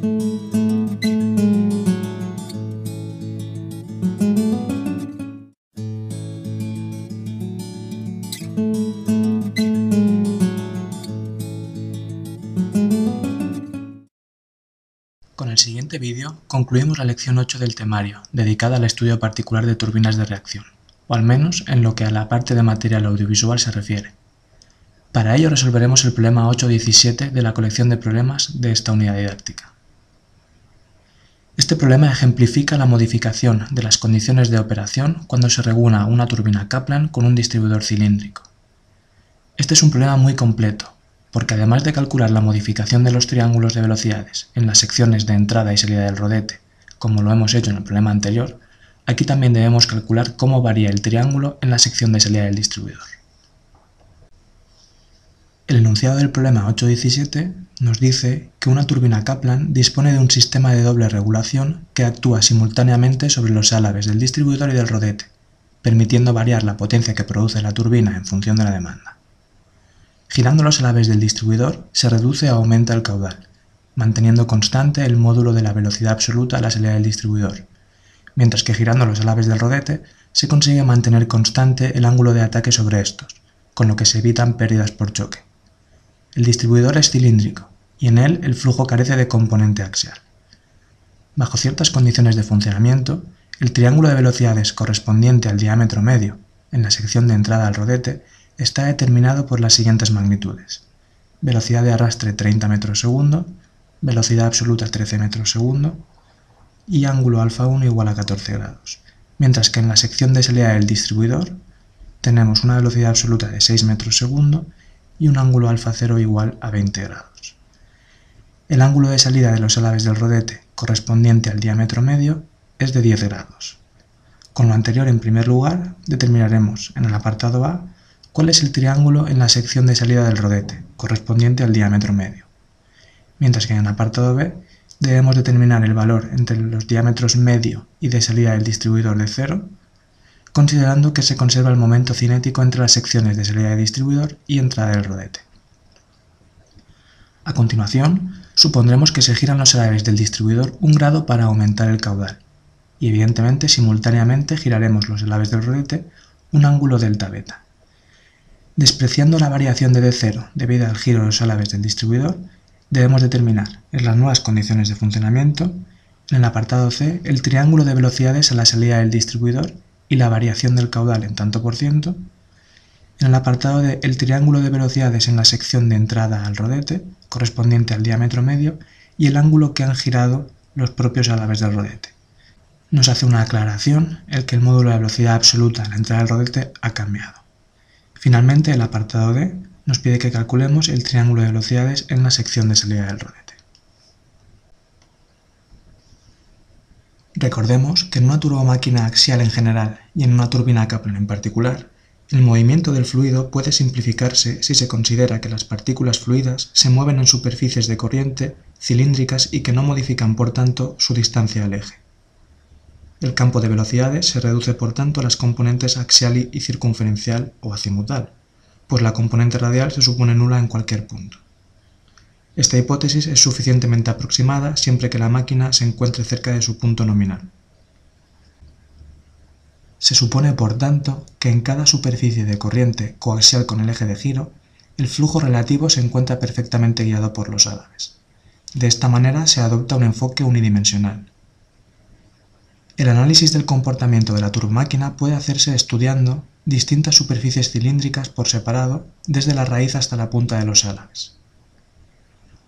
Con el siguiente vídeo concluimos la lección 8 del temario, dedicada al estudio particular de turbinas de reacción, o al menos en lo que a la parte de material audiovisual se refiere. Para ello resolveremos el problema 8.17 de la colección de problemas de esta unidad didáctica. Este problema ejemplifica la modificación de las condiciones de operación cuando se regula una turbina Kaplan con un distribuidor cilíndrico. Este es un problema muy completo, porque además de calcular la modificación de los triángulos de velocidades en las secciones de entrada y salida del rodete, como lo hemos hecho en el problema anterior, aquí también debemos calcular cómo varía el triángulo en la sección de salida del distribuidor. El enunciado del problema 8.17 nos dice que una turbina Kaplan dispone de un sistema de doble regulación que actúa simultáneamente sobre los álabes del distribuidor y del rodete, permitiendo variar la potencia que produce la turbina en función de la demanda. Girando los alaves del distribuidor, se reduce o aumenta el caudal, manteniendo constante el módulo de la velocidad absoluta a la salida del distribuidor, mientras que girando los alaves del rodete se consigue mantener constante el ángulo de ataque sobre estos, con lo que se evitan pérdidas por choque. El distribuidor es cilíndrico, y en él el flujo carece de componente axial. Bajo ciertas condiciones de funcionamiento, el triángulo de velocidades correspondiente al diámetro medio, en la sección de entrada al rodete, está determinado por las siguientes magnitudes. Velocidad de arrastre 30 metros segundo, velocidad absoluta 13 metros segundo y ángulo alfa 1 igual a 14 grados. Mientras que en la sección de salida del distribuidor tenemos una velocidad absoluta de 6 metros segundo y un ángulo alfa 0 igual a 20 grados. El ángulo de salida de los alaves del rodete correspondiente al diámetro medio es de 10 grados. Con lo anterior en primer lugar determinaremos en el apartado A ¿Cuál es el triángulo en la sección de salida del rodete, correspondiente al diámetro medio? Mientras que en el apartado B debemos determinar el valor entre los diámetros medio y de salida del distribuidor de cero, considerando que se conserva el momento cinético entre las secciones de salida del distribuidor y entrada del rodete. A continuación, supondremos que se giran los alaves del distribuidor un grado para aumentar el caudal, y evidentemente simultáneamente giraremos los alaves del rodete un ángulo delta beta. Despreciando la variación de D0 debido al giro de los alaves del distribuidor, debemos determinar, en las nuevas condiciones de funcionamiento, en el apartado C, el triángulo de velocidades a la salida del distribuidor y la variación del caudal en tanto por ciento, en el apartado de el triángulo de velocidades en la sección de entrada al rodete, correspondiente al diámetro medio, y el ángulo que han girado los propios alaves del rodete. Nos hace una aclaración el que el módulo de velocidad absoluta a la entrada del rodete ha cambiado. Finalmente, el apartado D nos pide que calculemos el triángulo de velocidades en la sección de salida del rodete. Recordemos que en una turbomáquina axial en general y en una turbina Kaplan en particular, el movimiento del fluido puede simplificarse si se considera que las partículas fluidas se mueven en superficies de corriente cilíndricas y que no modifican por tanto su distancia al eje. El campo de velocidades se reduce por tanto a las componentes axial y circunferencial o azimutal, pues la componente radial se supone nula en cualquier punto. Esta hipótesis es suficientemente aproximada siempre que la máquina se encuentre cerca de su punto nominal. Se supone, por tanto, que en cada superficie de corriente coaxial con el eje de giro, el flujo relativo se encuentra perfectamente guiado por los álabes. De esta manera se adopta un enfoque unidimensional, el análisis del comportamiento de la turbomáquina puede hacerse estudiando distintas superficies cilíndricas por separado desde la raíz hasta la punta de los álabes.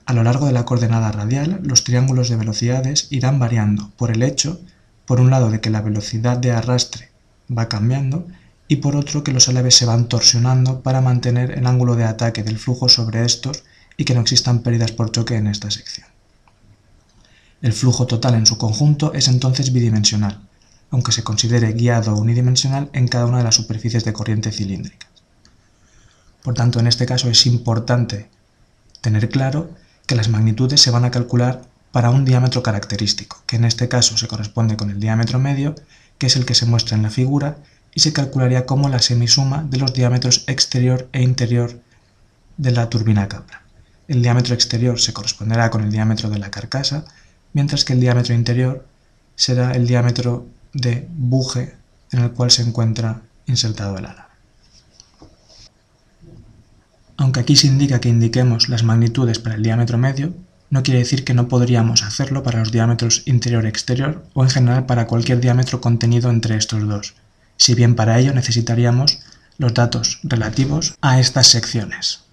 A lo largo de la coordenada radial, los triángulos de velocidades irán variando por el hecho, por un lado, de que la velocidad de arrastre va cambiando y por otro que los álabes se van torsionando para mantener el ángulo de ataque del flujo sobre estos y que no existan pérdidas por choque en esta sección. El flujo total en su conjunto es entonces bidimensional, aunque se considere guiado unidimensional en cada una de las superficies de corriente cilíndrica. Por tanto, en este caso es importante tener claro que las magnitudes se van a calcular para un diámetro característico, que en este caso se corresponde con el diámetro medio, que es el que se muestra en la figura, y se calcularía como la semisuma de los diámetros exterior e interior de la turbina Capra. El diámetro exterior se corresponderá con el diámetro de la carcasa mientras que el diámetro interior será el diámetro de buje en el cual se encuentra insertado el ala. Aunque aquí se indica que indiquemos las magnitudes para el diámetro medio, no quiere decir que no podríamos hacerlo para los diámetros interior-exterior o en general para cualquier diámetro contenido entre estos dos, si bien para ello necesitaríamos los datos relativos a estas secciones.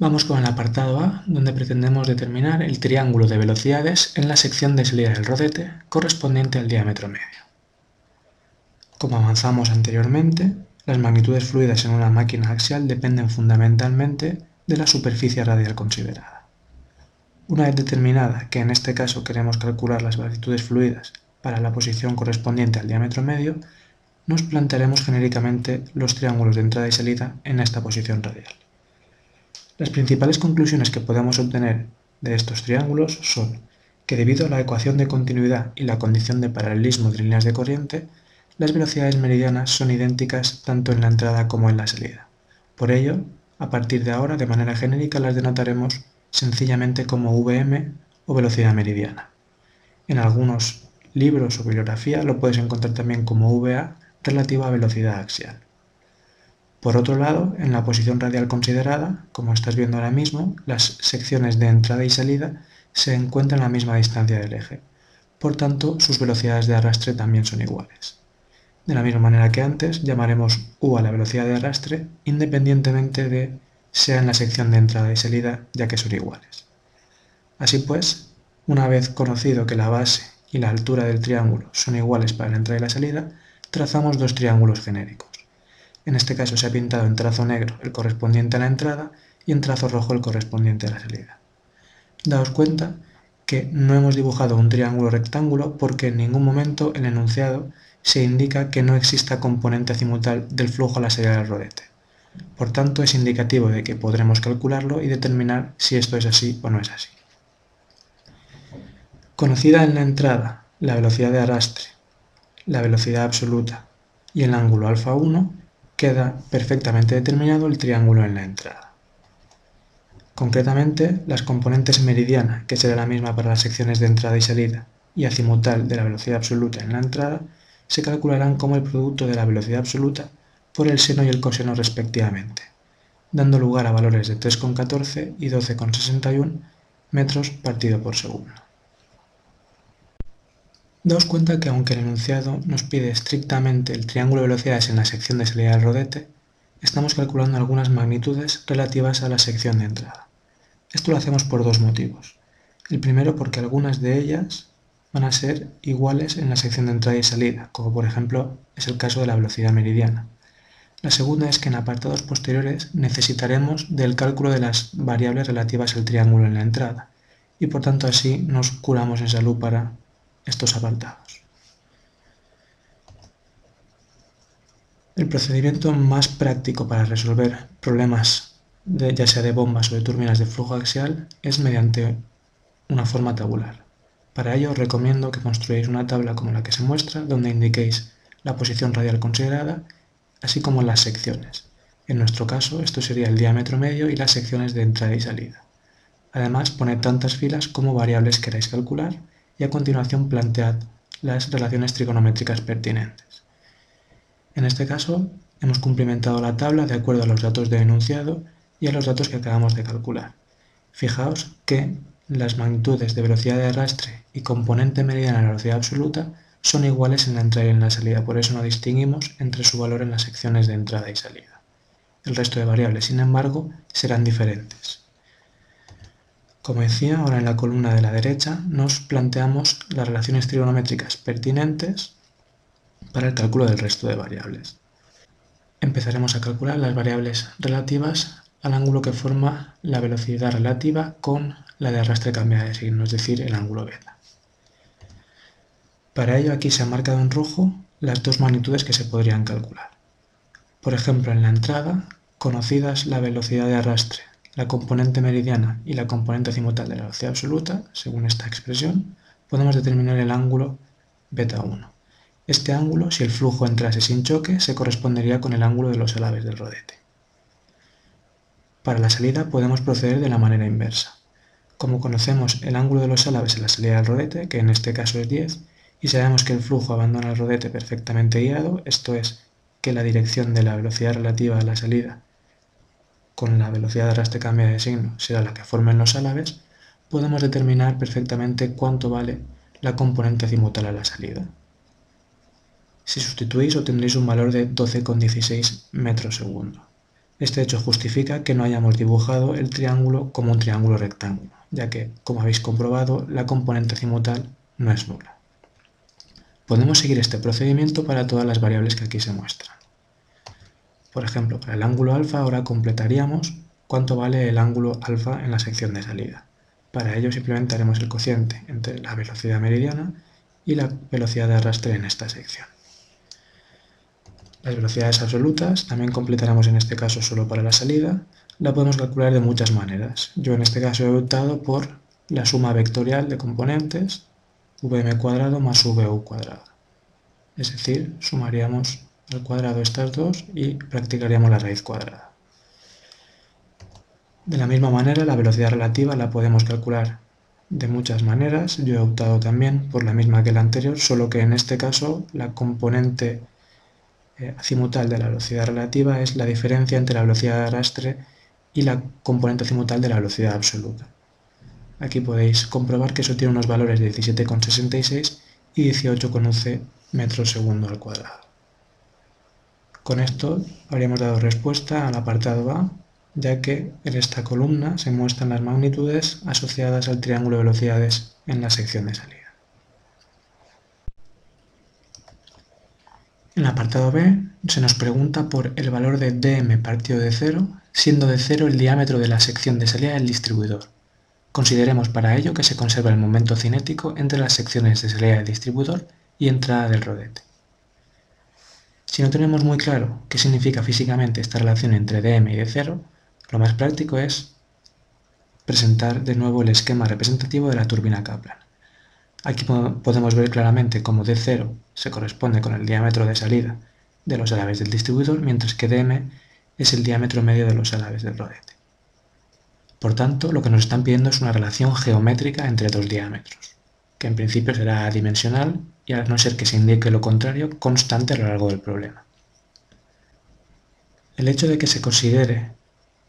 Vamos con el apartado A, donde pretendemos determinar el triángulo de velocidades en la sección de salida del rodete correspondiente al diámetro medio. Como avanzamos anteriormente, las magnitudes fluidas en una máquina axial dependen fundamentalmente de la superficie radial considerada. Una vez determinada que en este caso queremos calcular las magnitudes fluidas para la posición correspondiente al diámetro medio, nos plantearemos genéricamente los triángulos de entrada y salida en esta posición radial. Las principales conclusiones que podemos obtener de estos triángulos son que debido a la ecuación de continuidad y la condición de paralelismo de líneas de corriente, las velocidades meridianas son idénticas tanto en la entrada como en la salida. Por ello, a partir de ahora, de manera genérica, las denotaremos sencillamente como Vm o velocidad meridiana. En algunos libros o bibliografía lo puedes encontrar también como VA relativa a velocidad axial. Por otro lado, en la posición radial considerada, como estás viendo ahora mismo, las secciones de entrada y salida se encuentran a la misma distancia del eje. Por tanto, sus velocidades de arrastre también son iguales. De la misma manera que antes, llamaremos U a la velocidad de arrastre independientemente de sea en la sección de entrada y salida, ya que son iguales. Así pues, una vez conocido que la base y la altura del triángulo son iguales para la entrada y la salida, trazamos dos triángulos genéricos. En este caso se ha pintado en trazo negro el correspondiente a la entrada y en trazo rojo el correspondiente a la salida. Daos cuenta que no hemos dibujado un triángulo rectángulo porque en ningún momento en el enunciado se indica que no exista componente azimutal del flujo a la salida del rodete. Por tanto, es indicativo de que podremos calcularlo y determinar si esto es así o no es así. Conocida en la entrada la velocidad de arrastre, la velocidad absoluta y el ángulo alfa 1, queda perfectamente determinado el triángulo en la entrada. Concretamente, las componentes meridiana, que será la misma para las secciones de entrada y salida, y azimutal de la velocidad absoluta en la entrada, se calcularán como el producto de la velocidad absoluta por el seno y el coseno respectivamente, dando lugar a valores de 3,14 y 12,61 metros partido por segundo. Daos cuenta que aunque el enunciado nos pide estrictamente el triángulo de velocidades en la sección de salida del rodete, estamos calculando algunas magnitudes relativas a la sección de entrada. Esto lo hacemos por dos motivos. El primero porque algunas de ellas van a ser iguales en la sección de entrada y salida, como por ejemplo es el caso de la velocidad meridiana. La segunda es que en apartados posteriores necesitaremos del cálculo de las variables relativas al triángulo en la entrada, y por tanto así nos curamos en salud para estos apartados. El procedimiento más práctico para resolver problemas ya sea de bombas o de turbinas de flujo axial es mediante una forma tabular. Para ello os recomiendo que construyáis una tabla como la que se muestra, donde indiquéis la posición radial considerada, así como las secciones. En nuestro caso, esto sería el diámetro medio y las secciones de entrada y salida. Además, poned tantas filas como variables queráis calcular y a continuación plantead las relaciones trigonométricas pertinentes. En este caso, hemos cumplimentado la tabla de acuerdo a los datos de enunciado y a los datos que acabamos de calcular. Fijaos que las magnitudes de velocidad de arrastre y componente mediana de la velocidad absoluta son iguales en la entrada y en la salida, por eso no distinguimos entre su valor en las secciones de entrada y salida. El resto de variables, sin embargo, serán diferentes. Como decía, ahora en la columna de la derecha nos planteamos las relaciones trigonométricas pertinentes para el cálculo del resto de variables. Empezaremos a calcular las variables relativas al ángulo que forma la velocidad relativa con la de arrastre cambiada de signo, es decir, el ángulo beta. Para ello aquí se han marcado en rojo las dos magnitudes que se podrían calcular. Por ejemplo, en la entrada, conocidas la velocidad de arrastre la componente meridiana y la componente azimutal de la velocidad absoluta, según esta expresión, podemos determinar el ángulo beta 1. Este ángulo, si el flujo entrase sin choque, se correspondería con el ángulo de los alaves del rodete. Para la salida podemos proceder de la manera inversa. Como conocemos el ángulo de los álabes en la salida del rodete, que en este caso es 10, y sabemos que el flujo abandona el rodete perfectamente guiado, esto es, que la dirección de la velocidad relativa a la salida con la velocidad de arrastre cambia de signo será la que formen los álabes, podemos determinar perfectamente cuánto vale la componente azimutal a la salida. Si sustituís obtendréis un valor de 12,16 metros segundo. Este hecho justifica que no hayamos dibujado el triángulo como un triángulo rectángulo, ya que, como habéis comprobado, la componente azimutal no es nula. Podemos seguir este procedimiento para todas las variables que aquí se muestran. Por ejemplo, para el ángulo alfa ahora completaríamos cuánto vale el ángulo alfa en la sección de salida. Para ello simplemente haremos el cociente entre la velocidad meridiana y la velocidad de arrastre en esta sección. Las velocidades absolutas también completaremos en este caso solo para la salida. La podemos calcular de muchas maneras. Yo en este caso he optado por la suma vectorial de componentes vm cuadrado más vu cuadrado. Es decir, sumaríamos al cuadrado estas dos y practicaríamos la raíz cuadrada. De la misma manera, la velocidad relativa la podemos calcular de muchas maneras. Yo he optado también por la misma que la anterior, solo que en este caso la componente eh, azimutal de la velocidad relativa es la diferencia entre la velocidad de arrastre y la componente azimutal de la velocidad absoluta. Aquí podéis comprobar que eso tiene unos valores de 17,66 y 18,11 metros segundo al cuadrado. Con esto habríamos dado respuesta al apartado A, ya que en esta columna se muestran las magnitudes asociadas al triángulo de velocidades en la sección de salida. En el apartado B se nos pregunta por el valor de dm partido de 0, siendo de 0 el diámetro de la sección de salida del distribuidor. Consideremos para ello que se conserva el momento cinético entre las secciones de salida del distribuidor y entrada del rodete. Si no tenemos muy claro qué significa físicamente esta relación entre dm y d0, lo más práctico es presentar de nuevo el esquema representativo de la turbina Kaplan. Aquí podemos ver claramente cómo D0 se corresponde con el diámetro de salida de los alaves del distribuidor, mientras que dm es el diámetro medio de los alaves del rodete. Por tanto, lo que nos están pidiendo es una relación geométrica entre dos diámetros, que en principio será dimensional y a no ser que se indique lo contrario, constante a lo largo del problema. El hecho de que se considere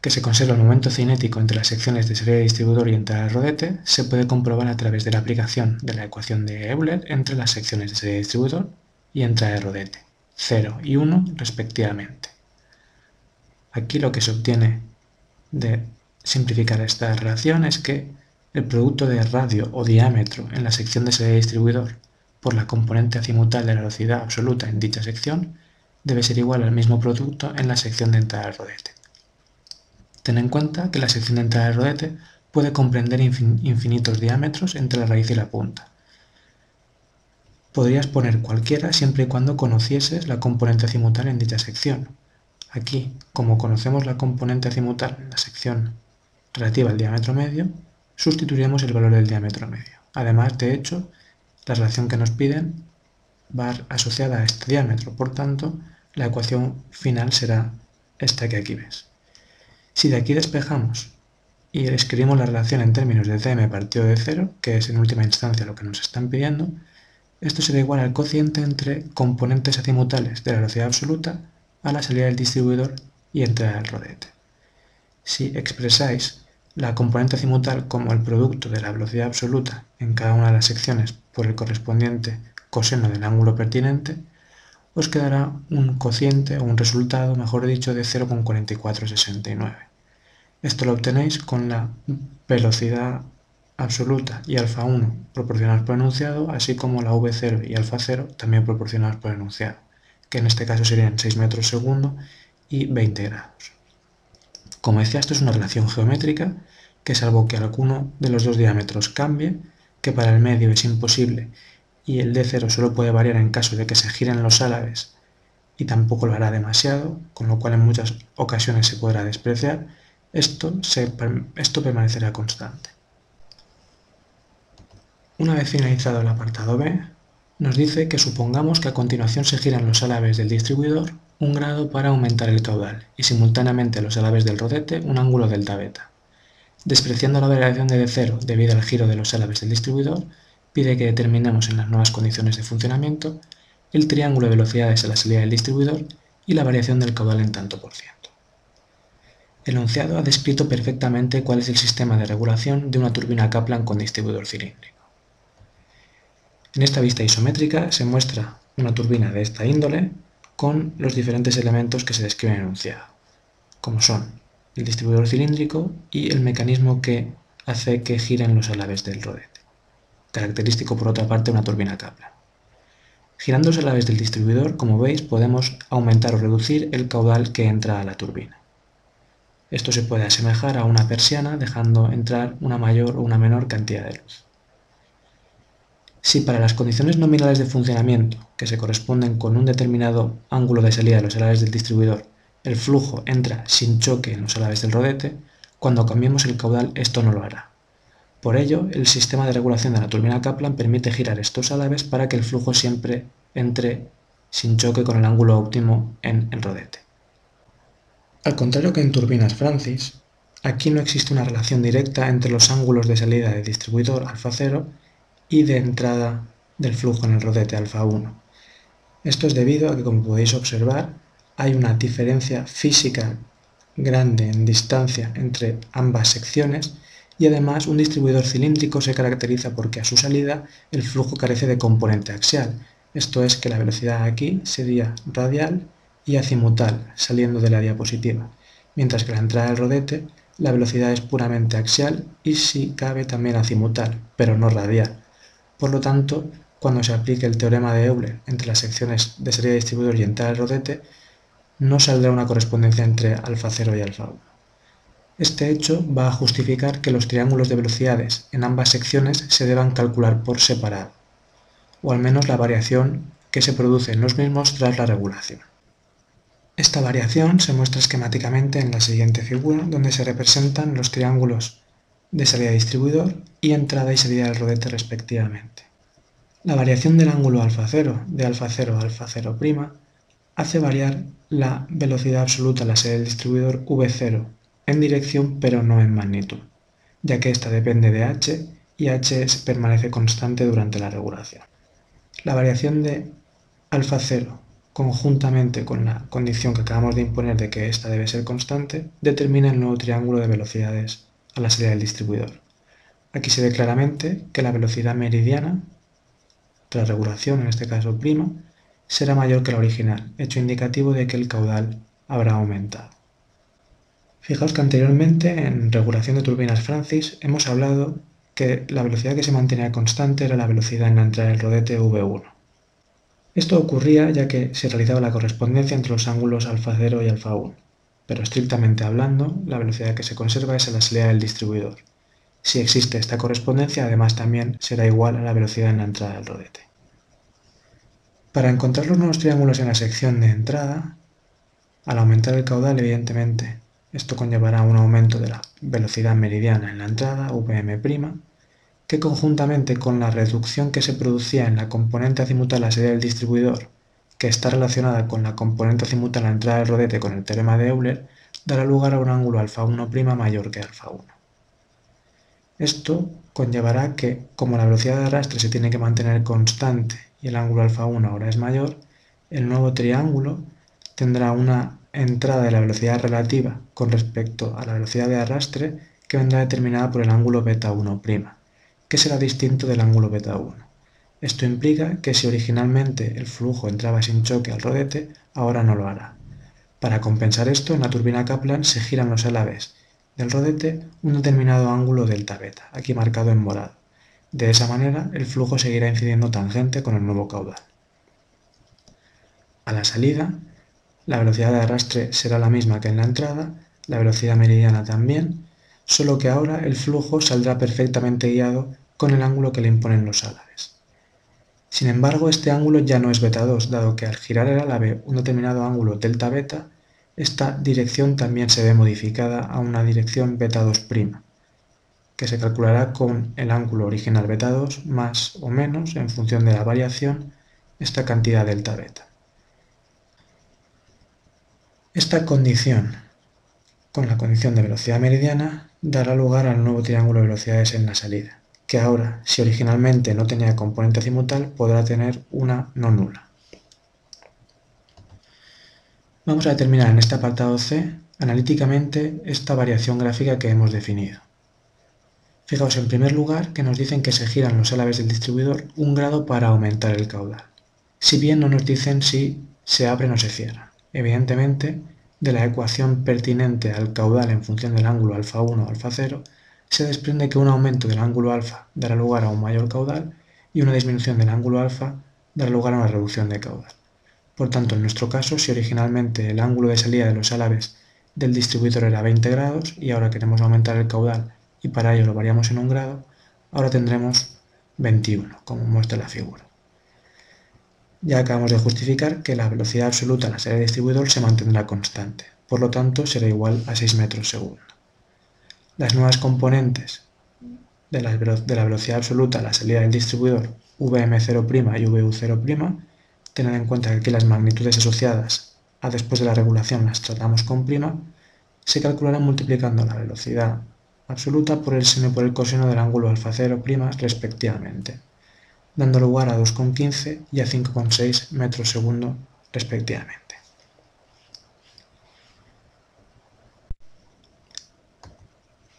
que se conserva el momento cinético entre las secciones de serie de distribuidor y entrada rodete, se puede comprobar a través de la aplicación de la ecuación de Euler entre las secciones de serie de distribuidor y entrada rodete, 0 y 1 respectivamente. Aquí lo que se obtiene de simplificar esta relación es que el producto de radio o diámetro en la sección de serie distribuidor por la componente azimutal de la velocidad absoluta en dicha sección debe ser igual al mismo producto en la sección de entrada del rodete. Ten en cuenta que la sección de entrada del rodete puede comprender infinitos diámetros entre la raíz y la punta. Podrías poner cualquiera siempre y cuando conocieses la componente azimutal en dicha sección. Aquí, como conocemos la componente azimutal en la sección relativa al diámetro medio, sustituiremos el valor del diámetro medio. Además, de hecho, la relación que nos piden va asociada a este diámetro, por tanto, la ecuación final será esta que aquí ves. Si de aquí despejamos y escribimos la relación en términos de cm partido de 0, que es en última instancia lo que nos están pidiendo, esto será igual al cociente entre componentes azimutales de la velocidad absoluta a la salida del distribuidor y entrada del rodete. Si expresáis la componente azimutal como el producto de la velocidad absoluta en cada una de las secciones por el correspondiente coseno del ángulo pertinente, os quedará un cociente o un resultado, mejor dicho, de 0,4469. Esto lo obtenéis con la velocidad absoluta y alfa 1 proporcionados por enunciado, así como la v0 y alfa 0 también proporcionados por enunciado, que en este caso serían 6 metros segundo y 20 grados. Como decía, esto es una relación geométrica que salvo que alguno de los dos diámetros cambie, que para el medio es imposible y el D0 solo puede variar en caso de que se giren los álabes y tampoco lo hará demasiado, con lo cual en muchas ocasiones se podrá despreciar, esto, esto permanecerá constante. Una vez finalizado el apartado B, nos dice que supongamos que a continuación se giran los álabes del distribuidor un grado para aumentar el caudal y simultáneamente los álabes del rodete un ángulo delta beta. Despreciando la variación de cero debido al giro de los álabes del distribuidor, pide que determinemos en las nuevas condiciones de funcionamiento el triángulo de velocidades a la salida del distribuidor y la variación del caudal en tanto por ciento. El enunciado ha descrito perfectamente cuál es el sistema de regulación de una turbina Kaplan con distribuidor cilíndrico. En esta vista isométrica se muestra una turbina de esta índole con los diferentes elementos que se describen en enunciado, como son el distribuidor cilíndrico y el mecanismo que hace que giren los alaves del rodete, característico por otra parte de una turbina Kaplan. Girando los alaves del distribuidor, como veis, podemos aumentar o reducir el caudal que entra a la turbina. Esto se puede asemejar a una persiana dejando entrar una mayor o una menor cantidad de luz. Si para las condiciones nominales de funcionamiento, que se corresponden con un determinado ángulo de salida de los alaves del distribuidor, el flujo entra sin choque en los alaves del rodete, cuando cambiemos el caudal esto no lo hará. Por ello, el sistema de regulación de la turbina Kaplan permite girar estos alaves para que el flujo siempre entre sin choque con el ángulo óptimo en el rodete. Al contrario que en turbinas Francis, aquí no existe una relación directa entre los ángulos de salida del distribuidor alfa 0 y de entrada del flujo en el rodete alfa 1. Esto es debido a que, como podéis observar, hay una diferencia física grande en distancia entre ambas secciones y además un distribuidor cilíndrico se caracteriza porque a su salida el flujo carece de componente axial, esto es que la velocidad aquí sería radial y azimutal saliendo de la diapositiva, mientras que la entrada del rodete la velocidad es puramente axial y si cabe también azimutal, pero no radial. Por lo tanto, cuando se aplique el teorema de Euler entre las secciones de de distribuidor y entrada del rodete, no saldrá una correspondencia entre alfa 0 y alfa 1. Este hecho va a justificar que los triángulos de velocidades en ambas secciones se deban calcular por separado, o al menos la variación que se produce en los mismos tras la regulación. Esta variación se muestra esquemáticamente en la siguiente figura, donde se representan los triángulos de salida distribuidor y entrada y salida del rodete respectivamente. La variación del ángulo alfa 0 de alfa 0 a alfa 0' hace variar la velocidad absoluta a la salida del distribuidor v0 en dirección pero no en magnitud, ya que ésta depende de h y h permanece constante durante la regulación. La variación de alfa 0 conjuntamente con la condición que acabamos de imponer de que ésta debe ser constante, determina el nuevo triángulo de velocidades a la salida del distribuidor. Aquí se ve claramente que la velocidad meridiana, tras regulación en este caso prima, será mayor que la original, hecho indicativo de que el caudal habrá aumentado. Fijaos que anteriormente en regulación de turbinas Francis hemos hablado que la velocidad que se mantenía constante era la velocidad en la entrada del rodete V1. Esto ocurría ya que se realizaba la correspondencia entre los ángulos alfa 0 y alfa 1, pero estrictamente hablando, la velocidad que se conserva es la salida del distribuidor. Si existe esta correspondencia, además también será igual a la velocidad en la entrada del rodete. Para encontrar los nuevos triángulos en la sección de entrada, al aumentar el caudal, evidentemente, esto conllevará un aumento de la velocidad meridiana en la entrada, Vm', que conjuntamente con la reducción que se producía en la componente azimutal a la salida del distribuidor, que está relacionada con la componente azimutal a la entrada del rodete con el teorema de Euler, dará lugar a un ángulo alfa 1' mayor que alfa 1. Esto conllevará que, como la velocidad de arrastre se tiene que mantener constante y el ángulo alfa 1 ahora es mayor, el nuevo triángulo tendrá una entrada de la velocidad relativa con respecto a la velocidad de arrastre que vendrá determinada por el ángulo beta 1', que será distinto del ángulo beta 1. Esto implica que si originalmente el flujo entraba sin choque al rodete, ahora no lo hará. Para compensar esto, en la turbina Kaplan se giran los alaves del rodete un determinado ángulo delta beta, aquí marcado en morado. De esa manera, el flujo seguirá incidiendo tangente con el nuevo caudal. A la salida, la velocidad de arrastre será la misma que en la entrada, la velocidad meridiana también, solo que ahora el flujo saldrá perfectamente guiado con el ángulo que le imponen los álabes. Sin embargo, este ángulo ya no es beta 2, dado que al girar el álave un determinado ángulo delta beta, esta dirección también se ve modificada a una dirección beta 2', que se calculará con el ángulo original beta 2 más o menos, en función de la variación, esta cantidad delta beta. Esta condición, con la condición de velocidad meridiana, dará lugar al nuevo triángulo de velocidades en la salida, que ahora, si originalmente no tenía componente azimutal, podrá tener una no nula. Vamos a determinar en este apartado C analíticamente esta variación gráfica que hemos definido. Fijaos en primer lugar que nos dicen que se giran los álabes del distribuidor un grado para aumentar el caudal, si bien no nos dicen si se abren o se cierran. Evidentemente, de la ecuación pertinente al caudal en función del ángulo alfa 1 o alfa 0, se desprende que un aumento del ángulo alfa dará lugar a un mayor caudal y una disminución del ángulo alfa dará lugar a una reducción de caudal. Por tanto, en nuestro caso, si originalmente el ángulo de salida de los álabes del distribuidor era 20 grados y ahora queremos aumentar el caudal y para ello lo variamos en un grado, ahora tendremos 21, como muestra la figura. Ya acabamos de justificar que la velocidad absoluta en la salida del distribuidor se mantendrá constante, por lo tanto será igual a 6 metros segundo. Las nuevas componentes de la, velocidad absoluta a la salida del distribuidor Vm0' y Vu0', teniendo en cuenta que aquí las magnitudes asociadas a después de la regulación las tratamos con se calcularán multiplicando la velocidad absoluta por el seno por el coseno del ángulo alfa 0' respectivamente, dando lugar a 2,15 y a 5,6 metros segundo respectivamente.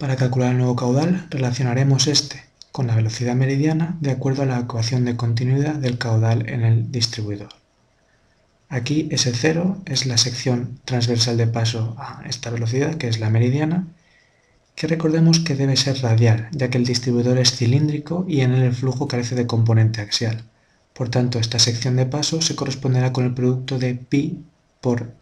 Para calcular el nuevo caudal relacionaremos este con la velocidad meridiana de acuerdo a la ecuación de continuidad del caudal en el distribuidor. Aquí S0 es la sección transversal de paso a esta velocidad, que es la meridiana, que recordemos que debe ser radial, ya que el distribuidor es cilíndrico y en él el flujo carece de componente axial. Por tanto, esta sección de paso se corresponderá con el producto de pi por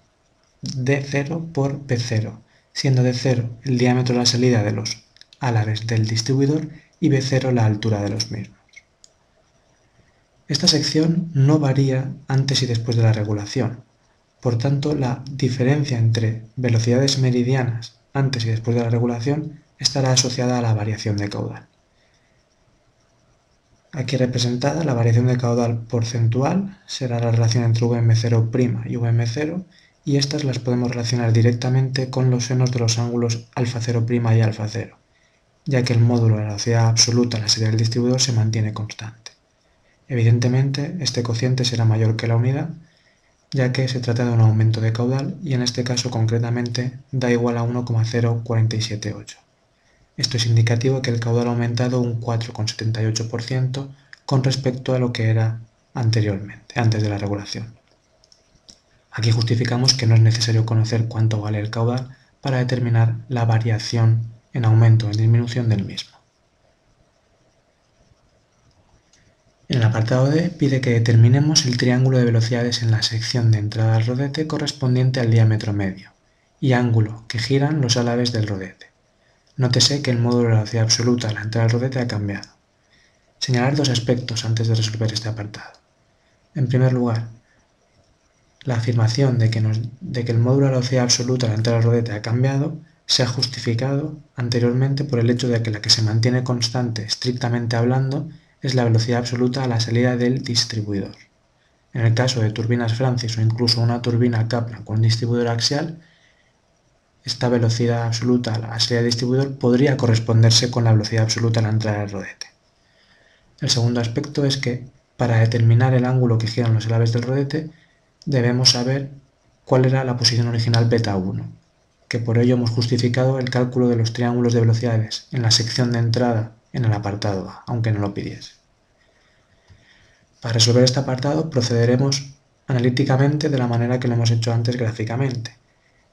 d0 por p0, siendo d0 el diámetro de la salida de los álabes del distribuidor y b0 la altura de los mismos. Esta sección no varía antes y después de la regulación, por tanto la diferencia entre velocidades meridianas antes y después de la regulación estará asociada a la variación de caudal. Aquí representada la variación de caudal porcentual será la relación entre Vm0' y Vm0 y estas las podemos relacionar directamente con los senos de los ángulos alfa 0' y alfa 0, ya que el módulo de la velocidad absoluta en la serie del distribuidor se mantiene constante. Evidentemente, este cociente será mayor que la unidad, ya que se trata de un aumento de caudal y en este caso concretamente da igual a 1,0478. Esto es indicativo que el caudal ha aumentado un 4,78% con respecto a lo que era anteriormente, antes de la regulación. Aquí justificamos que no es necesario conocer cuánto vale el caudal para determinar la variación en aumento o en disminución del mismo. En el apartado D pide que determinemos el triángulo de velocidades en la sección de entrada al rodete correspondiente al diámetro medio y ángulo que giran los álabes del rodete. Nótese que el módulo de velocidad absoluta a la entrada al rodete ha cambiado. Señalar dos aspectos antes de resolver este apartado. En primer lugar, la afirmación de que, de el módulo de velocidad absoluta a la entrada al rodete ha cambiado se ha justificado anteriormente por el hecho de que la que se mantiene constante estrictamente hablando es la velocidad absoluta a la salida del distribuidor. En el caso de turbinas Francis o incluso una turbina Kaplan con distribuidor axial, esta velocidad absoluta a la salida del distribuidor podría corresponderse con la velocidad absoluta a la entrada del rodete. El segundo aspecto es que para determinar el ángulo que giran los elaves del rodete debemos saber cuál era la posición original beta 1, que por ello hemos justificado el cálculo de los triángulos de velocidades en la sección de entrada en el apartado A, aunque no lo pidiese. Para resolver este apartado procederemos analíticamente de la manera que lo hemos hecho antes gráficamente.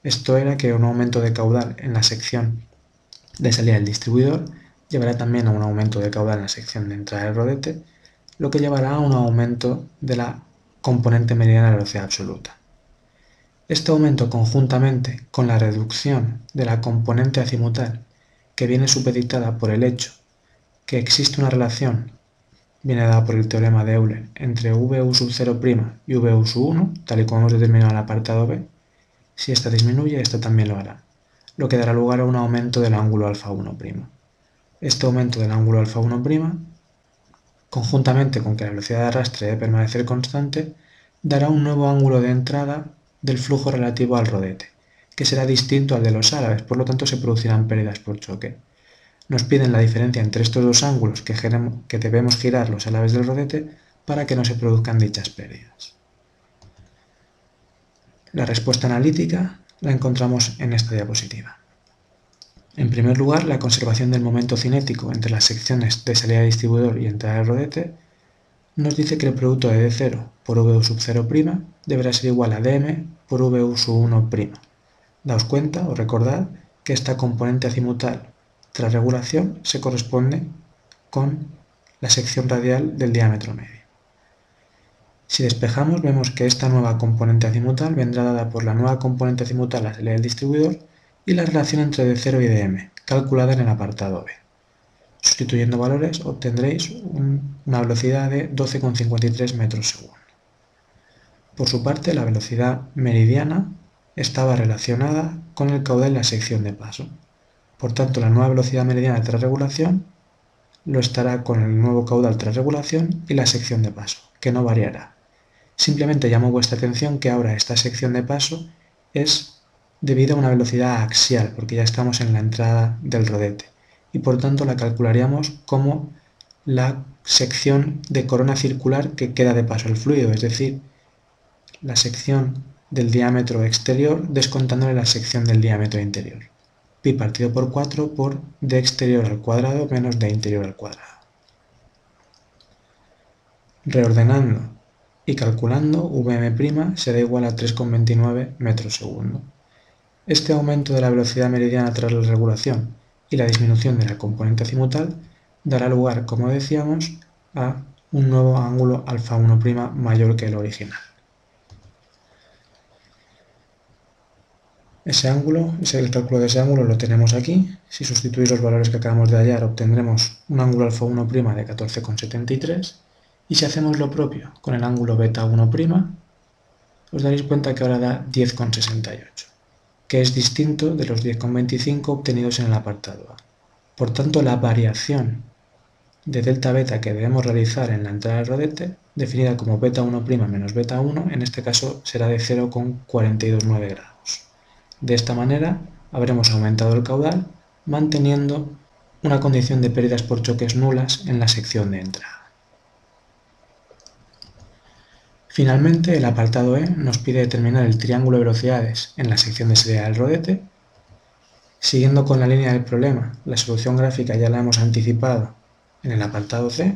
Esto era que un aumento de caudal en la sección de salida del distribuidor llevará también a un aumento de caudal en la sección de entrada del rodete, lo que llevará a un aumento de la componente mediana de velocidad absoluta. Este aumento conjuntamente con la reducción de la componente azimutal que viene supeditada por el hecho que existe una relación, viene dada por el teorema de Euler, entre VU sub 0' y VU sub 1, tal y como hemos determinado en el apartado B, si esta disminuye, esta también lo hará, lo que dará lugar a un aumento del ángulo alfa 1'. Este aumento del ángulo alfa 1', conjuntamente con que la velocidad de arrastre debe permanecer constante, dará un nuevo ángulo de entrada del flujo relativo al rodete, que será distinto al de los árabes, por lo tanto se producirán pérdidas por choque. Nos piden la diferencia entre estos dos ángulos que, debemos girar los árabes del rodete para que no se produzcan dichas pérdidas. La respuesta analítica la encontramos en esta diapositiva. En primer lugar, la conservación del momento cinético entre las secciones de salida de distribuidor y entrada del rodete nos dice que el producto de D0 por VU sub 0' deberá ser igual a dm por VU sub 1'. Daos cuenta o recordad que esta componente azimutal tras regulación se corresponde con la sección radial del diámetro medio. Si despejamos vemos que esta nueva componente azimutal vendrá dada por la nueva componente azimutal a la salida del distribuidor y la relación entre D0 y dm, calculada en el apartado B. Sustituyendo valores obtendréis una velocidad de 12,53 metros segundo. Por su parte, la velocidad meridiana estaba relacionada con el caudal en la sección de paso. Por tanto, la nueva velocidad meridiana tras regulación lo estará con el nuevo caudal tras regulación y la sección de paso, que no variará. Simplemente llamo vuestra atención que ahora esta sección de paso es debido a una velocidad axial, porque ya estamos en la entrada del rodete y por tanto la calcularíamos como la sección de corona circular que queda de paso al fluido, es decir, la sección del diámetro exterior descontándole la sección del diámetro interior. Pi partido por 4 por d exterior al cuadrado menos d interior al cuadrado. Reordenando y calculando, Vm' será igual a 3,29 metros segundo. Este aumento de la velocidad meridiana tras la regulación y la disminución de la componente azimutal dará lugar, como decíamos, a un nuevo ángulo alfa 1' mayor que el original. Ese ángulo, el cálculo de ese ángulo lo tenemos aquí. Si sustituís los valores que acabamos de hallar, obtendremos un ángulo alfa 1' de 14,73. Y si hacemos lo propio con el ángulo beta 1', os daréis cuenta que ahora da 10,68 que es distinto de los 10,25 obtenidos en el apartado A. Por tanto, la variación de delta beta que debemos realizar en la entrada del rodete, definida como beta 1' menos beta 1, en este caso será de 0,429 grados. De esta manera habremos aumentado el caudal manteniendo una condición de pérdidas por choques nulas en la sección de entrada. Finalmente, el apartado E nos pide determinar el triángulo de velocidades en la sección de salida del rodete. Siguiendo con la línea del problema, la solución gráfica ya la hemos anticipado en el apartado C.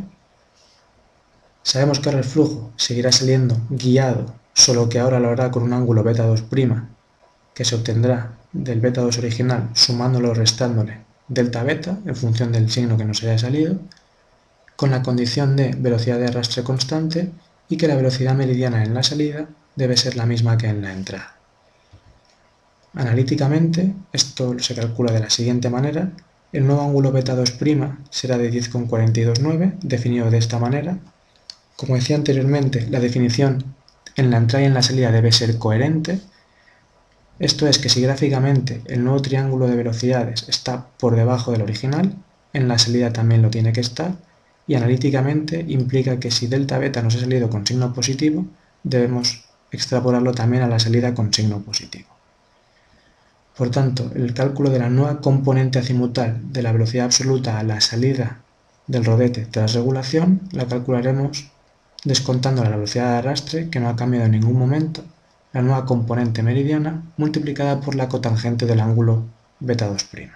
Sabemos que ahora el flujo seguirá saliendo guiado, solo que ahora lo hará con un ángulo beta 2', que se obtendrá del beta 2 original sumándolo o restándole delta beta en función del signo que nos haya salido, con la condición de velocidad de arrastre constante y que la velocidad meridiana en la salida debe ser la misma que en la entrada. Analíticamente, esto se calcula de la siguiente manera. El nuevo ángulo beta 2' será de 10,429, definido de esta manera. Como decía anteriormente, la definición en la entrada y en la salida debe ser coherente. Esto es que si gráficamente el nuevo triángulo de velocidades está por debajo del original, en la salida también lo tiene que estar, y analíticamente implica que si delta beta nos ha salido con signo positivo, debemos extrapolarlo también a la salida con signo positivo. Por tanto, el cálculo de la nueva componente azimutal de la velocidad absoluta a la salida del rodete tras regulación la calcularemos descontando la velocidad de arrastre, que no ha cambiado en ningún momento, la nueva componente meridiana multiplicada por la cotangente del ángulo beta 2'.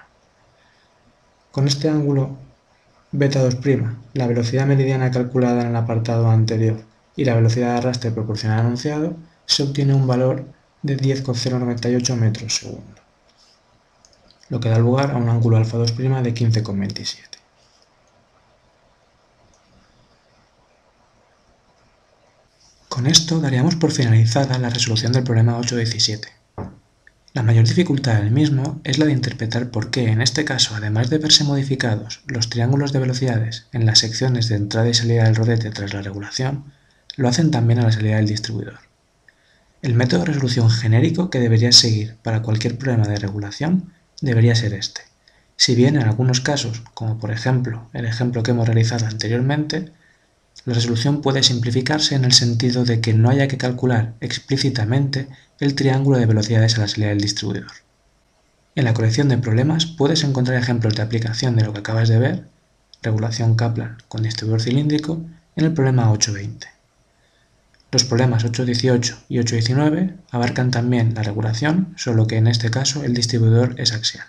Con este ángulo Beta 2', la velocidad meridiana calculada en el apartado anterior y la velocidad de arrastre proporcional anunciado, se obtiene un valor de 10,098 metros segundo, lo que da lugar a un ángulo alfa 2' de 15,27. Con esto daríamos por finalizada la resolución del problema 817. La mayor dificultad del mismo es la de interpretar por qué, en este caso, además de verse modificados los triángulos de velocidades en las secciones de entrada y salida del rodete tras la regulación, lo hacen también a la salida del distribuidor. El método de resolución genérico que deberías seguir para cualquier problema de regulación debería ser este. Si bien en algunos casos, como por ejemplo el ejemplo que hemos realizado anteriormente, La resolución puede simplificarse en el sentido de que no haya que calcular explícitamente el triángulo de velocidades a la salida del distribuidor. En la colección de problemas puedes encontrar ejemplos de aplicación de lo que acabas de ver, regulación Kaplan con distribuidor cilíndrico, en el problema 820. Los problemas 818 y 819 abarcan también la regulación, solo que en este caso el distribuidor es axial.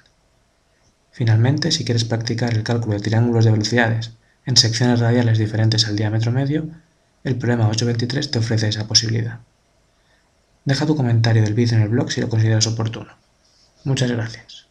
Finalmente, si quieres practicar el cálculo de triángulos de velocidades en secciones radiales diferentes al diámetro medio, el problema 823 te ofrece esa posibilidad. Deja tu comentario del vídeo en el blog si lo consideras oportuno. Muchas gracias.